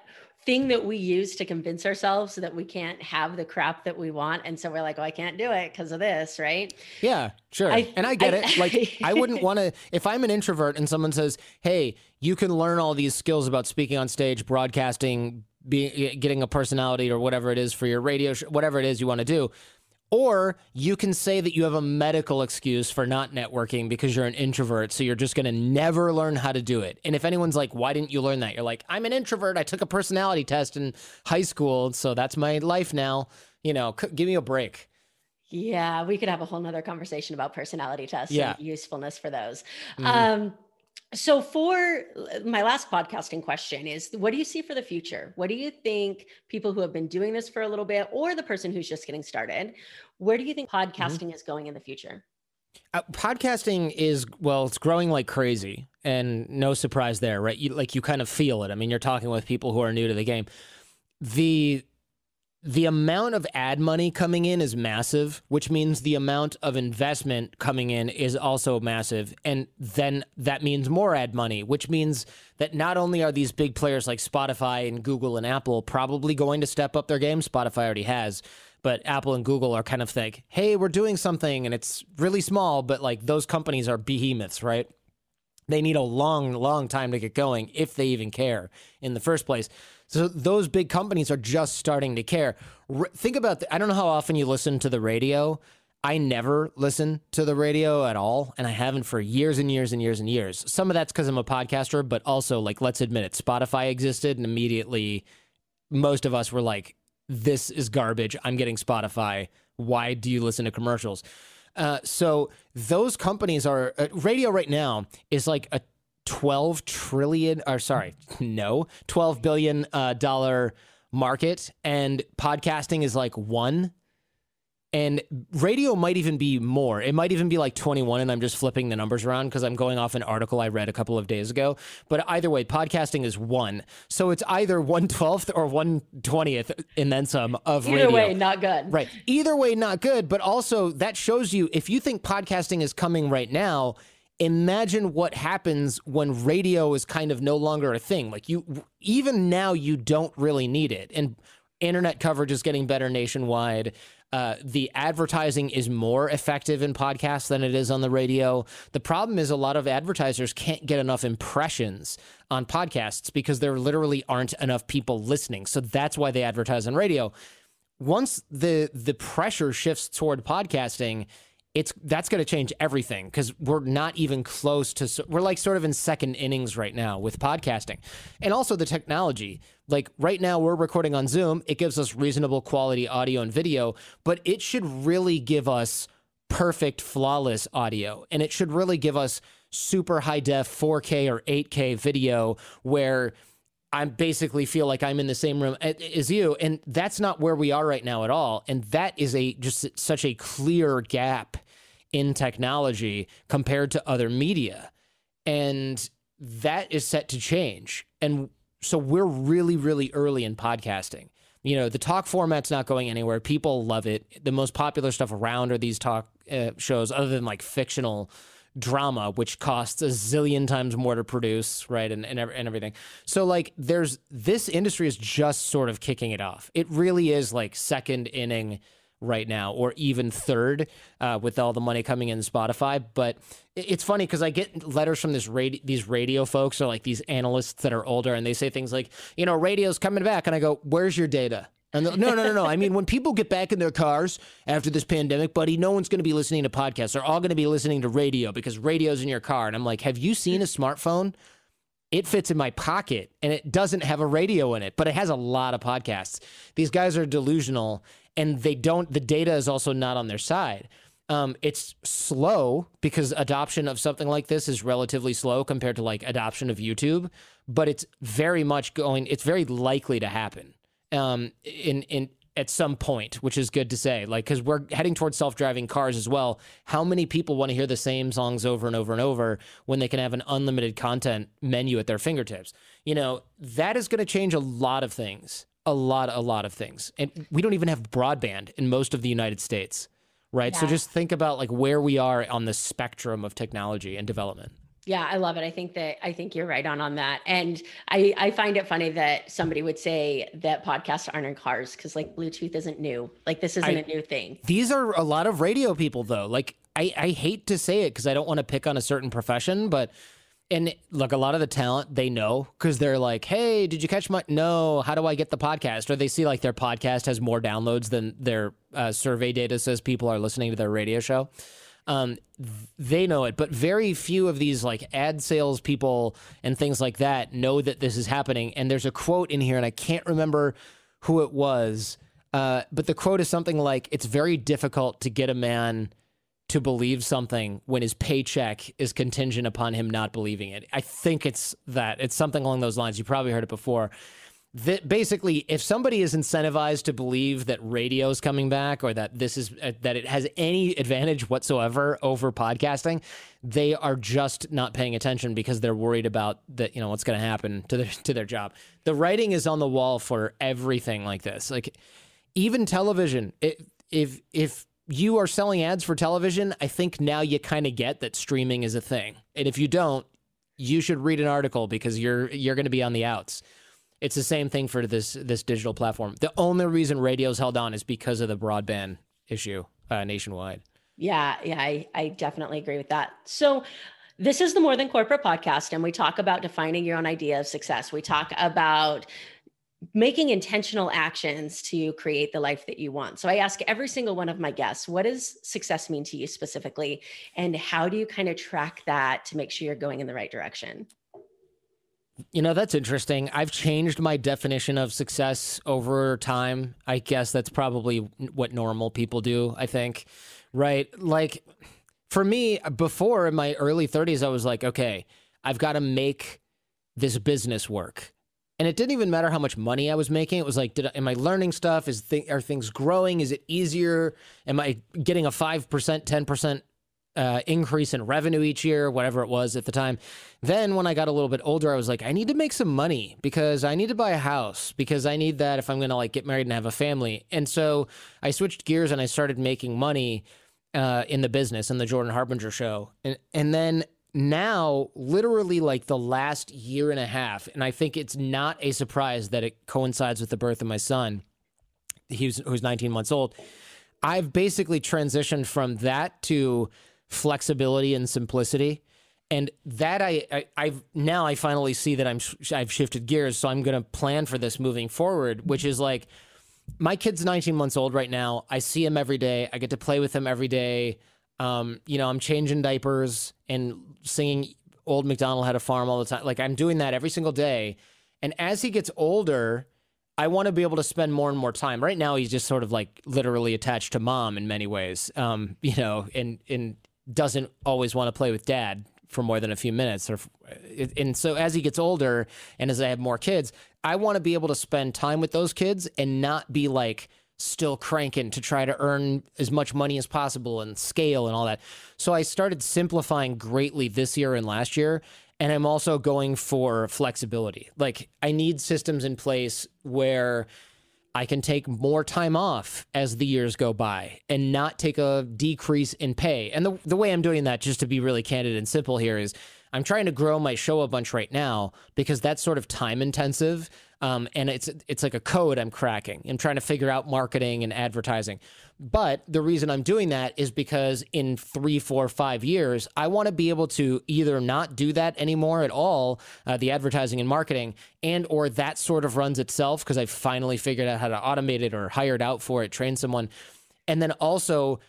thing that we use to convince ourselves that we can't have the crap that we want and so we're like oh i can't do it because of this right? Yeah sure. I, and i get I, it. Like i *laughs* wouldn't want to if i'm an introvert and someone says hey you can learn all these skills about speaking on stage broadcasting being getting a personality or whatever it is for your radio sh- whatever it is you want to do or you can say that you have a medical excuse for not networking because you're an introvert. So you're just going to never learn how to do it. And if anyone's like, why didn't you learn that? You're like, I'm an introvert. I took a personality test in high school. So that's my life now. You know, c- give me a break. Yeah, we could have a whole nother conversation about personality tests yeah. and usefulness for those. Mm-hmm. Um, so for my last podcasting question is what do you see for the future what do you think people who have been doing this for a little bit or the person who's just getting started where do you think mm-hmm. podcasting mm-hmm. is going in the future uh, podcasting is well it's growing like crazy and no surprise there right you, like you kind of feel it i mean you're talking with people who are new to the game the the amount of ad money coming in is massive, which means the amount of investment coming in is also massive. And then that means more ad money, which means that not only are these big players like Spotify and Google and Apple probably going to step up their game, Spotify already has, but Apple and Google are kind of like, hey, we're doing something and it's really small, but like those companies are behemoths, right? They need a long, long time to get going if they even care in the first place. So those big companies are just starting to care. R- think about the, I don't know how often you listen to the radio. I never listen to the radio at all, and I haven't for years and years and years and years. Some of that's because I'm a podcaster, but also, like, let's admit it, Spotify existed, and immediately most of us were like, this is garbage. I'm getting Spotify. Why do you listen to commercials? Uh, so those companies are uh, radio right now is like a 12 trillion or sorry *laughs* no 12 billion uh, dollar market and podcasting is like one and radio might even be more. It might even be like 21, and I'm just flipping the numbers around because I'm going off an article I read a couple of days ago. But either way, podcasting is one. So it's either 112th or 120th and then some of either radio. Either way, not good. Right. Either way, not good. But also, that shows you if you think podcasting is coming right now, imagine what happens when radio is kind of no longer a thing. Like you, even now, you don't really need it. And internet coverage is getting better nationwide. Uh, the advertising is more effective in podcasts than it is on the radio. The problem is a lot of advertisers can't get enough impressions on podcasts because there literally aren't enough people listening. So that's why they advertise on radio. Once the the pressure shifts toward podcasting, it's that's going to change everything because we're not even close to we're like sort of in second innings right now with podcasting. And also the technology like right now we're recording on zoom it gives us reasonable quality audio and video but it should really give us perfect flawless audio. And it should really give us super high def 4k or 8k video where I basically feel like I'm in the same room as you, and that's not where we are right now at all. And that is a just such a clear gap in technology compared to other media. And that is set to change. And so we're really, really early in podcasting. You know, the talk format's not going anywhere. People love it. The most popular stuff around are these talk uh, shows, other than like fictional drama, which costs a zillion times more to produce, right? And, and, and everything. So, like, there's this industry is just sort of kicking it off. It really is like second inning right now, or even third, uh, with all the money coming in Spotify. But it's funny because I get letters from this radio, these radio folks or like these analysts that are older, and they say things like, you know, radio's coming back, and I go, "Where's your data?" And no, no, no, no. I mean, when people get back in their cars after this pandemic, buddy, no one's going to be listening to podcasts. They're all going to be listening to radio because radio's in your car. And I'm like, have you seen a smartphone? It fits in my pocket and it doesn't have a radio in it, but it has a lot of podcasts. These guys are delusional and they don't, the data is also not on their side. Um, it's slow because adoption of something like this is relatively slow compared to like adoption of YouTube, but it's very much going, it's very likely to happen um, in in at some point, which is good to say. Like, because we're heading towards self driving cars as well. How many people want to hear the same songs over and over and over when they can have an unlimited content menu at their fingertips? You know, that is going to change a lot of things. A lot, a lot of things. And we don't even have broadband in most of the United States, right? Yeah. So just think about like where we are on the spectrum of technology and development. Yeah, I love it. I think that I think you're right on on that. And I I find it funny that somebody would say that podcasts aren't in cars because like Bluetooth isn't new. Like this isn't I, a new thing. These are a lot of radio people though. Like I I hate to say it because I don't want to pick on a certain profession, but and look, a lot of the talent they know because they're like, "Hey, did you catch my? No, how do I get the podcast?" Or they see like their podcast has more downloads than their uh, survey data says people are listening to their radio show um, they know it, but very few of these like ad sales people and things like that know that this is happening. And there's a quote in here, and I can't remember who it was, uh, but the quote is something like, "It's very difficult to get a man." To believe something when his paycheck is contingent upon him not believing it. I think it's that. It's something along those lines. You probably heard it before that basically if somebody is incentivized to believe that radio is coming back or that this is uh, that it has any advantage whatsoever over podcasting they are just not paying attention because they're worried about that you know what's going to happen to their to their job. The writing is on the wall for everything like this. Like even television it, if if you are selling ads for television i think now you kind of get that streaming is a thing. And if you don't you should read an article because you're you're going to be on the outs it's the same thing for this this digital platform. The only reason radio's held on is because of the broadband issue uh, nationwide. Yeah, yeah, I, I definitely agree with that. So this is the More Than Corporate podcast, and we talk about defining your own idea of success. We talk about making intentional actions to create the life that you want. So I ask every single one of my guests, what does success mean to you specifically? And how do you kind of track that to make sure you're going in the right direction? You know, that's interesting. I've changed my definition of success over time. I guess that's probably what normal people do, I think. Right? Like for me, before in my early 30s, I was like, okay, I've got to make this business work. And it didn't even matter how much money I was making. It was like, did I, am I learning stuff? Is th- are things growing? Is it easier? Am I getting a 5%, 10% uh, increase in revenue each year, whatever it was at the time. Then when I got a little bit older, I was like, I need to make some money because I need to buy a house because I need that if I'm going to like get married and have a family. And so I switched gears and I started making money uh, in the business in the Jordan Harbinger show. And and then now literally like the last year and a half and i think it's not a surprise that it coincides with the birth of my son he was who's 19 months old i've basically transitioned from that to flexibility and simplicity. And that I, I have now I finally see that I'm I've shifted gears, so I'm going to plan for this moving forward, which is like my kid's 19 months old right now. I see him every day. I get to play with him every day. Um, you know, I'm changing diapers and singing Old MacDonald had a farm all the time. Like I'm doing that every single day. And as he gets older, I want to be able to spend more and more time. Right now, he's just sort of like literally attached to mom in many ways. Um, *laughs* you know, and and doesn't always want to play with dad for more than a few minutes or and so as he gets older and as I have more kids I want to be able to spend time with those kids and not be like still cranking to try to earn as much money as possible and scale and all that. So I started simplifying greatly this year and last year. And I'm also going for flexibility. Like, I need systems in place where I can take more time off as the years go by and not take a decrease in pay. And the, the way I'm doing that, just to be really candid and simple here, is I'm trying to grow my show a bunch right now because that's sort of time intensive. Um, and it's it's like a code I'm cracking. I'm trying to figure out marketing and advertising. But the reason I'm doing that is because in three, four, five years, I want to be able to either not do that anymore at all, uh, the advertising and marketing, and or that sort of runs itself because I've finally figured out how to automate it or hired out for it, train someone, and then also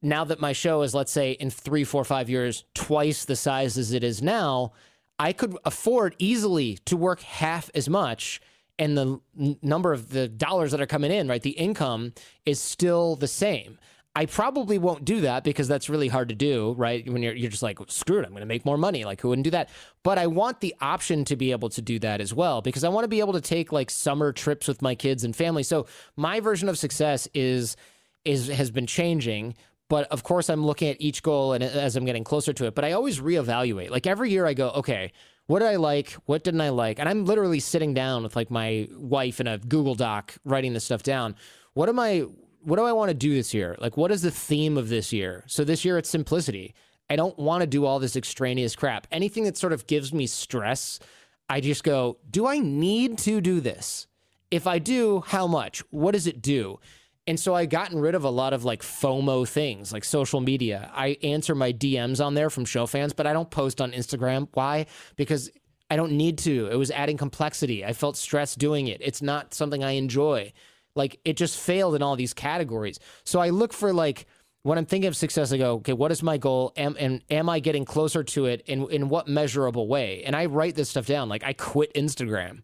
now that my show is, let's say, in three, four, five years, twice the size as it is now, I could afford easily to work half as much and the n- number of the dollars that are coming in, right? The income is still the same. I probably won't do that because that's really hard to do, right? When you're, you're just like, screw it, I'm going to make more money. Like, who wouldn't do that? But I want the option to be able to do that as well because I want to be able to take like summer trips with my kids and family. So my version of success is is has been changing. But of course, I'm looking at each goal and as I'm getting closer to it. But I always reevaluate. Like every year, I go, okay, what did I like? What didn't I like? And I'm literally sitting down with like my wife in a Google Doc writing this stuff down. What am I what do I want to do this year? Like what is the theme of this year? So this year it's simplicity. I don't want to do all this extraneous crap. Anything that sort of gives me stress, I just go, do I need to do this? If I do, how much? What does it do? And so I gotten rid of a lot of like FOMO things, like social media. I answer my DMs on there from show fans, but I don't post on Instagram. Why? Because I don't need to. It was adding complexity. I felt stressed doing it. It's not something I enjoy. Like it just failed in all these categories. So I look for like when I'm thinking of success, I go, okay, what is my goal? Am, and am I getting closer to it in, in what measurable way? And I write this stuff down. Like I quit Instagram.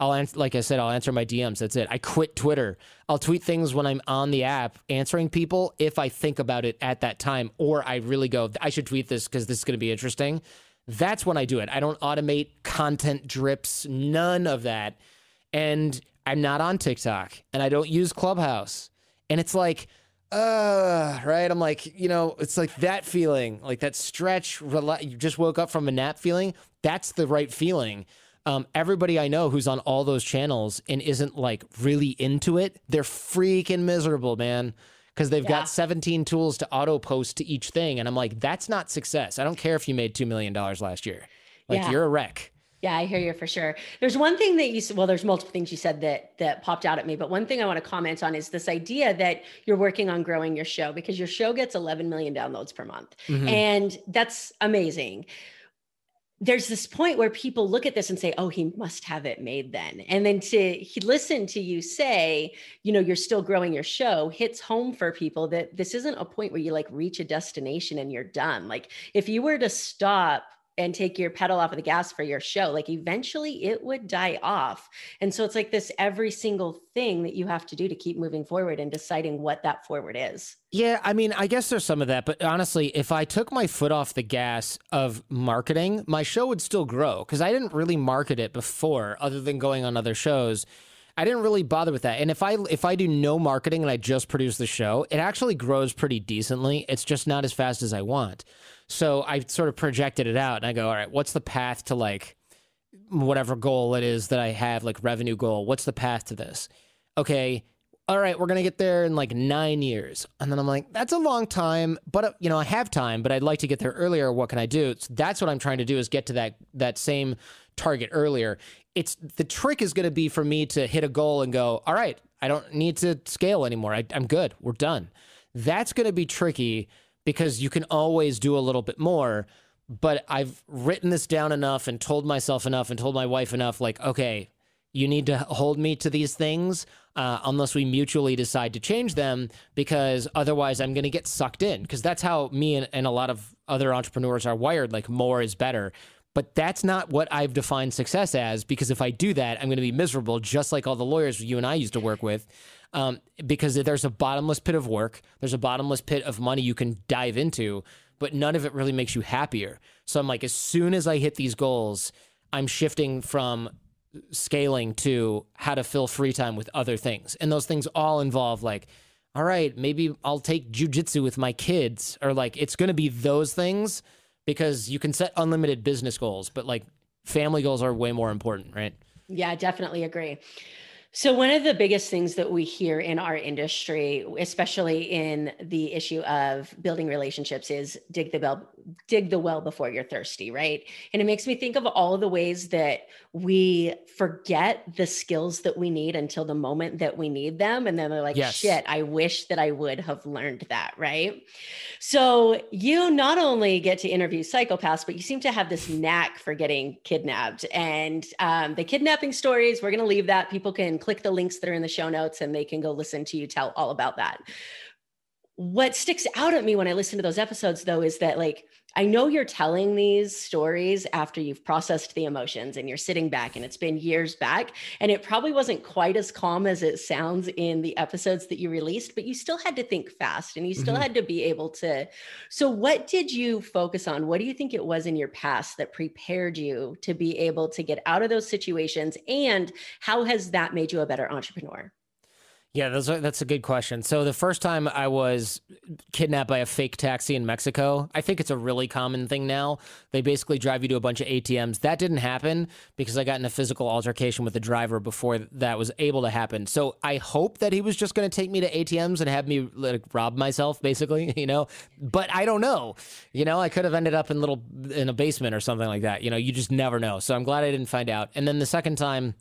I'll answer, like I said, I'll answer my DMs. That's it. I quit Twitter. I'll tweet things when I'm on the app answering people if I think about it at that time, or I really go, I should tweet this because this is going to be interesting. That's when I do it. I don't automate content drips, none of that. And I'm not on TikTok and I don't use Clubhouse. And it's like, uh, right? I'm like, you know, it's like that feeling, like that stretch, you just woke up from a nap feeling. That's the right feeling um, everybody I know who's on all those channels and isn't like really into it, they're freaking miserable, man. Because they've yeah. got 17 tools to auto post to each thing. And I'm like, that's not success. I don't care if you made $2 million last year. Like, yeah. you're a wreck. Yeah, I hear you for sure. There's one thing that you said, well, there's multiple things you said that that popped out at me, but one thing I want to comment on is this idea that you're working on growing your show because your show gets 11 million downloads per month. Mm-hmm. And that's amazing there's this point where people look at this and say, oh, he must have it made then. And then to listen to you say, you know, you're still growing your show hits home for people that this isn't a point where you like reach a destination and you're done. Like if you were to stop and take your pedal off of the gas for your show like eventually it would die off. And so it's like this every single thing that you have to do to keep moving forward and deciding what that forward is. Yeah i mean i guess there's some of that but honestly if i took my foot off the gas of marketing my show would still grow because i didn't really market it before other than going on other shows I didn't really bother with that. And if I if I do no marketing and I just produce the show, it actually grows pretty decently. It's just not as fast as I want. So I sort of projected it out and I go, all right, what's the path to like whatever goal it is that I have, like revenue goal? What's the path to this? Okay, all right, we're going to get there in like nine years. And then I'm like, that's a long time, but uh, you know, I have time, but I'd like to get there earlier. What can I do? So that's what I'm trying to do is get to that, that same target earlier. It's the trick is going to be for me to hit a goal and go, all right, I don't need to scale anymore. I, I'm good. We're done. That's going to be tricky because you can always do a little bit more. But I've written this down enough and told myself enough and told my wife enough like, okay, you need to hold me to these things uh, unless we mutually decide to change them because otherwise I'm going to get sucked in because that's how me and, and a lot of other entrepreneurs are wired like more is better but that's not what I've defined success as because if I do that, I'm going to be miserable, just like all the lawyers you and I used to work with um, because there's a bottomless pit of work, there's a bottomless pit of money you can dive into, but none of it really makes you happier. So I'm like, as soon as I hit these goals, I'm shifting from scaling to how to fill free time with other things. And those things all involve like, all right, maybe I'll take jujitsu with my kids, or like it's going to be those things because you can set unlimited business goals, but like family goals are way more important, right? Yeah, definitely agree. So, one of the biggest things that we hear in our industry, especially in the issue of building relationships, is dig the well, dig the well before you're thirsty, right? And it makes me think of all of the ways that we forget the skills that we need until the moment that we need them. And then they're like, yes. shit, I wish that I would have learned that, right? So, you not only get to interview psychopaths, but you seem to have this knack for getting kidnapped. And um, the kidnapping stories, we're going to leave that. People can click the links that are in the show notes and they can go listen to you tell all about that. What sticks out at me when I listen to those episodes, though, is that like I know you're telling these stories after you've processed the emotions and you're sitting back and it's been years back. And it probably wasn't quite as calm as it sounds in the episodes that you released, but you still had to think fast and you still mm-hmm. had to be able to. So, what did you focus on? What do you think it was in your past that prepared you to be able to get out of those situations? And how has that made you a better entrepreneur? Yeah, that's a good question. So the first time I was kidnapped by a fake taxi in Mexico, I think it's a really common thing now. They basically drive you to a bunch of ATMs. That didn't happen because I got in a physical altercation with the driver before that was able to happen. So I hope that he was just going to take me to ATMs and have me like rob myself, basically, *laughs* you know. But I don't know. You know, I could have ended up in little in a basement or something like that. You know, you just never know. So I'm glad I didn't find out. And then the second time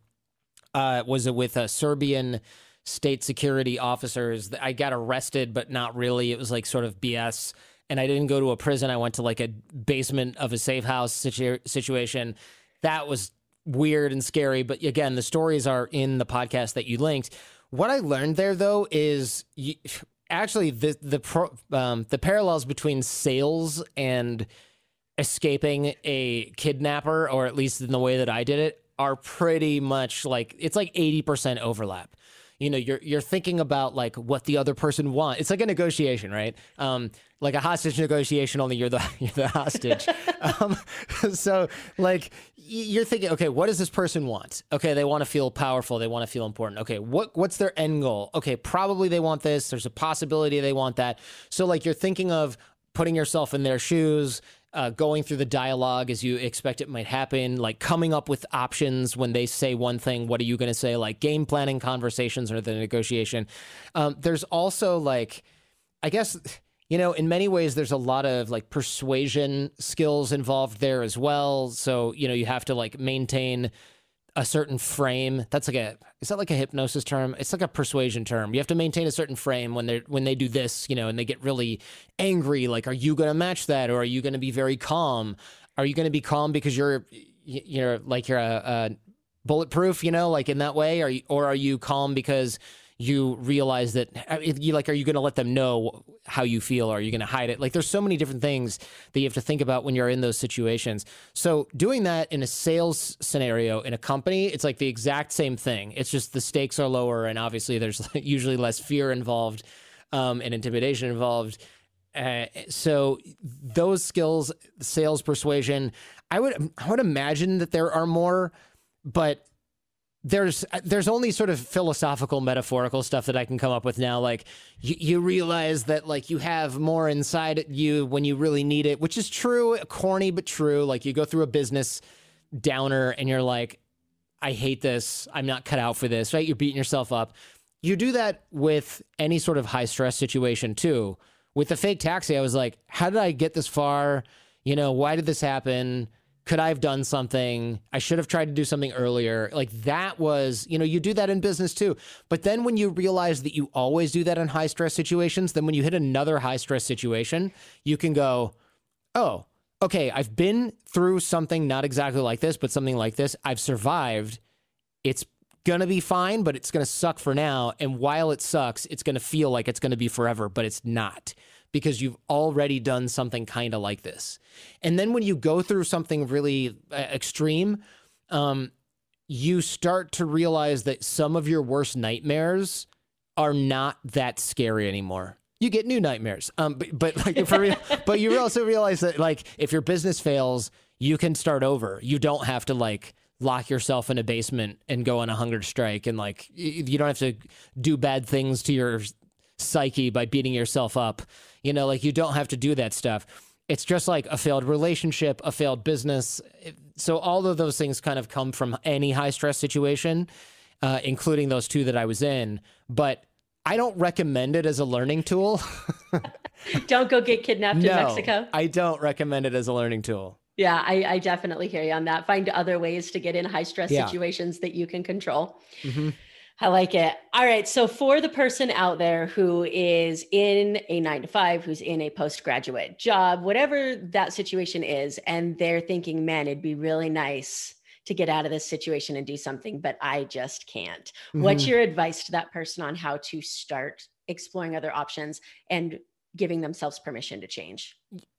uh, was with a Serbian state security officers. I got arrested, but not really. It was like sort of BS. And I didn't go to a prison. I went to like a basement of a safe house situ- situation. That was weird and scary. But again, the stories are in the podcast that you linked. What I learned there, though, is you, actually the the pro, um, the parallels between sales and escaping a kidnapper, or at least in the way that I did it, are pretty much like it's like eighty percent overlap you know you're you're thinking about like what the other person wants it's like a negotiation right? Um like a hostage negotiation only you're the *laughs* you're the hostage. *laughs* Um so like you're thinking okay what does this person want? Okay they want to feel powerful they want to feel important. Okay what what's their end goal? Okay probably they want this there's a possibility they want that. So like you're thinking of putting yourself in their shoes uh, going through the dialogue as you expect it might happen, like coming up with options when they say one thing, what are you going to say? Like game planning conversations or the negotiation. Um, there's also like, I guess, you know, in many ways, there's a lot of like persuasion skills involved there as well. So, you know, you have to like maintain a certain frame. That's like a is that like a hypnosis term? It's like a persuasion term. You have to maintain a certain frame when they when they do this, you know, and they get really angry. Like, are you going to match that, or are you going to be very calm? Are you going to be calm because you're you're like you're a, a bulletproof, you know, like in that way, or or are you calm because you realize that you like are you going to let them know how you feel? Or are you going to hide it? Like there's so many different things that you have to think about when you're in those situations. So doing that in a sales scenario in a company it's like the exact same thing. It's just the stakes are lower and obviously there's *laughs* usually less fear involved um, and intimidation involved. Uh, so those skills sales persuasion i would i would imagine that there are more but there's there's only sort of philosophical metaphorical stuff that I can come up with now. Like you, you realize that like you have more inside you when you really need it which is true corny but true. Like you go through a business downer and you're like I hate this. I'm not cut out for this right? You're beating yourself up. You do that with any sort of high stress situation too. With the fake taxi I was like how did I get this far? You know why did this happen could I have done something? I should have tried to do something earlier. Like that was, you know, you do that in business too. But then when you realize that you always do that in high stress situations, then when you hit another high stress situation, you can go, oh, okay, I've been through something not exactly like this, but something like this. I've survived. It's going to be fine, but it's going to suck for now. And while it sucks, it's going to feel like it's going to be forever, but it's not because you've already done something kind of like this. And then when you go through something really uh, extreme, um, you start to realize that some of your worst nightmares are not that scary anymore. You get new nightmares, um, but, but *laughs* like for real, but you also realize that like if your business fails, you can start over. You don't have to like lock yourself in a basement and go on a hunger strike and like you don't have to do bad things to your psyche by beating yourself up. You know, like you don't have to do that stuff. It's just like a failed relationship, a failed business. So all of those things kind of come from any high stress situation, uh, including those two that I was in. But I don't recommend it as a learning tool. *laughs* don't go get kidnapped no, in Mexico. I don't recommend it as a learning tool. Yeah, I, I, definitely hear you on that. Find other ways to get in high stress yeah. situations that you can control. Mm-hmm. I like it. All right. So, for the person out there who is in a nine to five, who's in a postgraduate job, whatever that situation is, and they're thinking, man, it'd be really nice to get out of this situation and do something, but I just can't. Mm-hmm. What's your advice to that person on how to start exploring other options and giving themselves permission to change?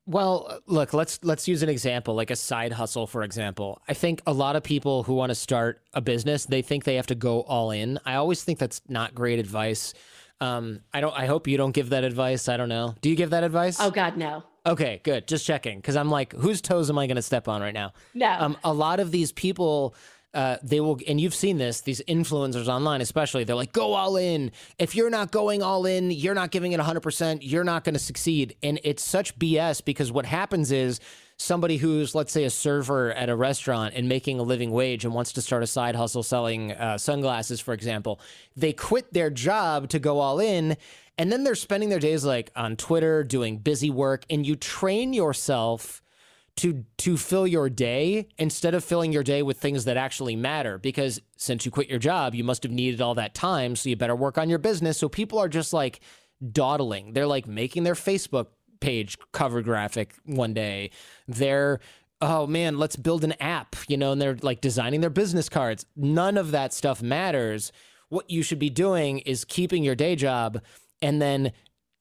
Well, look, let's let's use an example, like a side hustle, for example. I think a lot of people who want to start a business, they think they have to go all in. I always think that's not great advice. Um, I don't. I hope you don't give that advice. I don't know. Do you give that advice? Oh God, no. Okay, good. Just checking because I'm like, whose toes am I going to step on right now? No. Um, a lot of these people uh, they will, and you've seen this, these influencers online, especially, they're like, go all in. If you're not going all in, you're not giving it 100%, you're not going to succeed. And it's such BS because what happens is somebody who's, let's say, a server at a restaurant and making a living wage and wants to start a side hustle selling uh, sunglasses, for example, they quit their job to go all in. And then they're spending their days like on Twitter doing busy work, and you train yourself to to fill your day instead of filling your day with things that actually matter. Because since you quit your job you must have needed all that time so you better work on your business. So people are just like dawdling. They're like making their facebook page cover graphic one day. They're oh man let's build an app you know and they're like designing their business cards. None of that stuff matters. What you should be doing is keeping your day job and then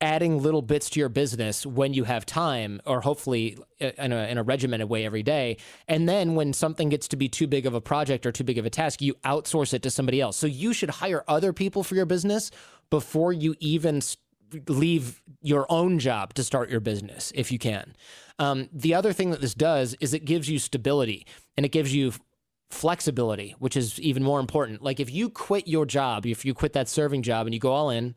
adding little bits to your business when you have time, or hopefully uh, in a, in a regimented way every day. And then when something gets to be too big of a project or too big of a task, you outsource it to somebody else. So you should hire other people for your business before you even leave your own job to start your business if you can. Um, the other thing that this does is it gives you stability and it gives you flexibility, which is even more important. Like if you quit your job, if you quit that serving job and you go all in,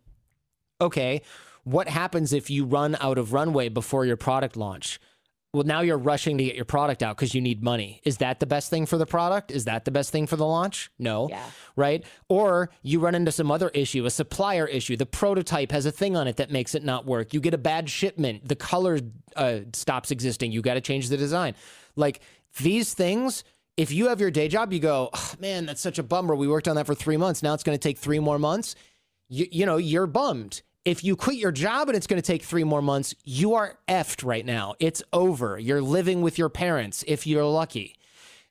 okay, what happens if you run out of runway before your product launch? Well, now you're rushing to get your product out because you need money. Is that the best thing for the product? Is that the best thing for the launch? No. Yeah. Right? Or you run into some other issue, a supplier issue. The prototype has a thing on it that makes it not work. You get a bad shipment. The color uh, stops existing. You got to change the design. Like these things, if you have your day job, you go, oh, man, that's such a bummer. We worked on that for three months. Now it's going to take three more months. You, you know, you're bummed if you quit your job and it's going to take three more months, you are effed right now. It's over. You're living with your parents if you're lucky.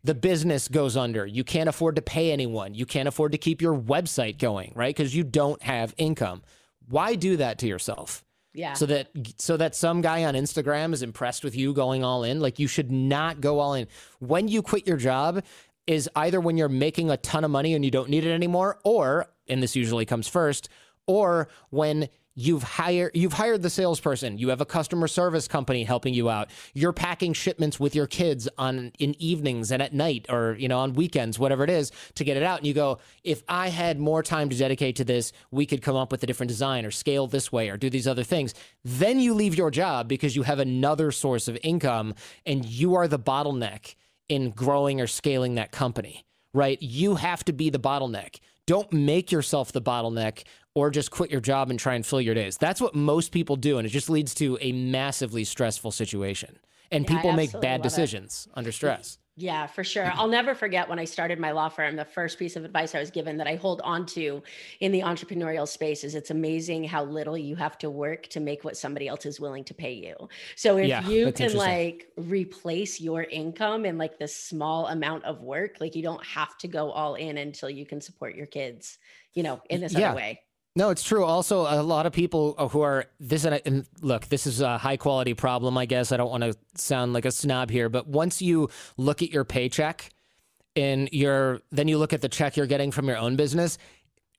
The business goes under. You can't afford to pay anyone. You can't afford to keep your website going, right? Because you don't have income. Why do that to yourself? Yeah. So that so that some guy on Instagram is impressed with you going all in. Like you should not go all in. When you quit your job is either when you're making a ton of money and you don't need it anymore, or and this usually comes first, or when You've hired you've hired the salesperson. You have a customer service company helping you out. You're packing shipments with your kids on in evenings and at night or you know on weekends, whatever it is, to get it out. And you go, if I had more time to dedicate to this, we could come up with a different design or scale this way or do these other things. Then you leave your job because you have another source of income and you are the bottleneck in growing or scaling that company. Right? You have to be the bottleneck. Don't make yourself the bottleneck or just quit your job and try and fill your days. That's what most people do. And it just leads to a massively stressful situation. And yeah, people make bad decisions it. under stress. Yeah, for sure. I'll never forget when I started my law firm, the first piece of advice I was given that I hold on to in the entrepreneurial space is it's amazing how little you have to work to make what somebody else is willing to pay you. So if yeah, you can like replace your income in like this small amount of work, like you don't have to go all in until you can support your kids, you know, in this yeah. other way. No, it's true. Also, a lot of people uh, who are this and look, this is a high quality problem. I guess I don't want to sound like a snob here, but once you look at your paycheck and your then you look at the check you're getting from your own business,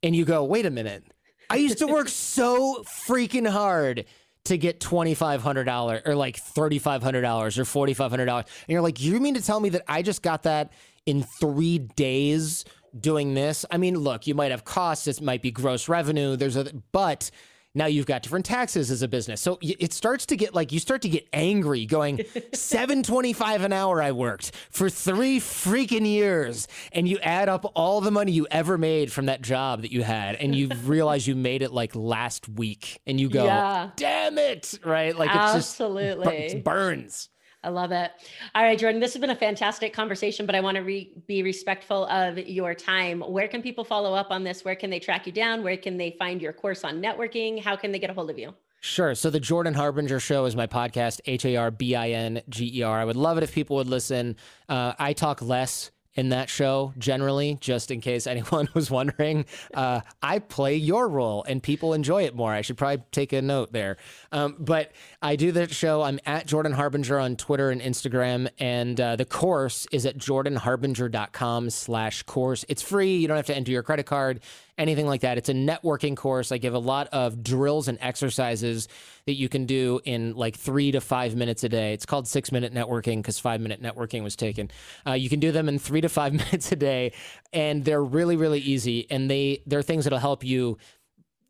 and you go, wait a minute, I used to work *laughs* so freaking hard to get $2,500 or like $3,500 or $4,500. And you're like, you mean to tell me that I just got that in three days doing this? I mean, look, you might have costs. It might be gross revenue. There's a, but now you've got different taxes as a business. So it starts to get like you start to get angry going *laughs* 725 an hour I worked for 3 freaking years and you add up all the money you ever made from that job that you had and you *laughs* realize you made it like last week and you go yeah. damn it, right? Like it's Absolutely. just it burns. I love it. All right, Jordan, this has been a fantastic conversation, but I want to re- be respectful of your time. Where can people follow up on this? Where can they track you down? Where can they find your course on networking? How can they get a hold of you? Sure. So the Jordan Harbinger Show is my podcast, H A R B I N G E R. I would love it if people would listen. Uh, I talk less in that show generally just in case anyone *laughs* was wondering uh, i play your role and people enjoy it more. I should probably take a note there. Um, but i do that show. I'm at jordan harbinger on twitter and instagram and uh, the course is at jordanharbinger.com slash course. It's free. You don't have to enter your credit card anything like that. It's a networking course. I give a lot of drills and exercises that you can do in like three to five minutes a day. It's called six minute networking because five minute networking was taken. Uh, you can do them in three to five *laughs* minutes a day, and they're really, really easy. And they they're things that'll help you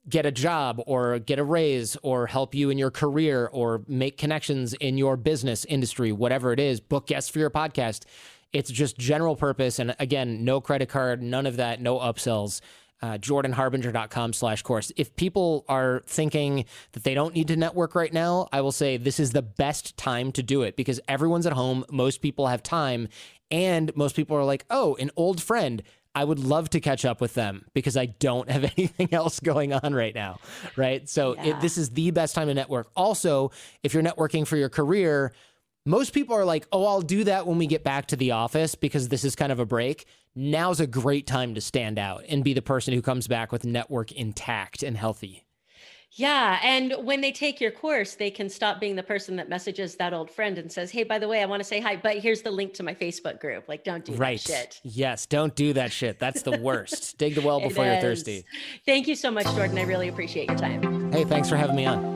get a job or get a raise or help you in your career or make connections in your business industry, whatever it is, book guests for your podcast. It's just general purpose. And again, no credit card, none of that, no upsells uh, jordanharbinger.com slash course. If people are thinking that they don't need to network right now, I will say this is the best time to do it because everyone's at home. Most people have time. And most people are like, oh, an old friend. I would love to catch up with them because I don't have *laughs* anything else going on right now. Right. So yeah. it, this is the best time to network. Also, if you're networking for your career, most people are like, oh, I'll do that when we get back to the office because this is kind of a break now's a great time to stand out and be the person who comes back with network intact and healthy. Yeah. And when they take your course, they can stop being the person that messages that old friend and says, Hey, by the way, I want to say hi, but here's the link to my Facebook group. Like, don't do right. that shit. Yes. Don't do that shit. That's the worst. Dig the well *laughs* before you're thirsty. Thank you so much, Jordan. I really appreciate your time. Hey, thanks for having me on.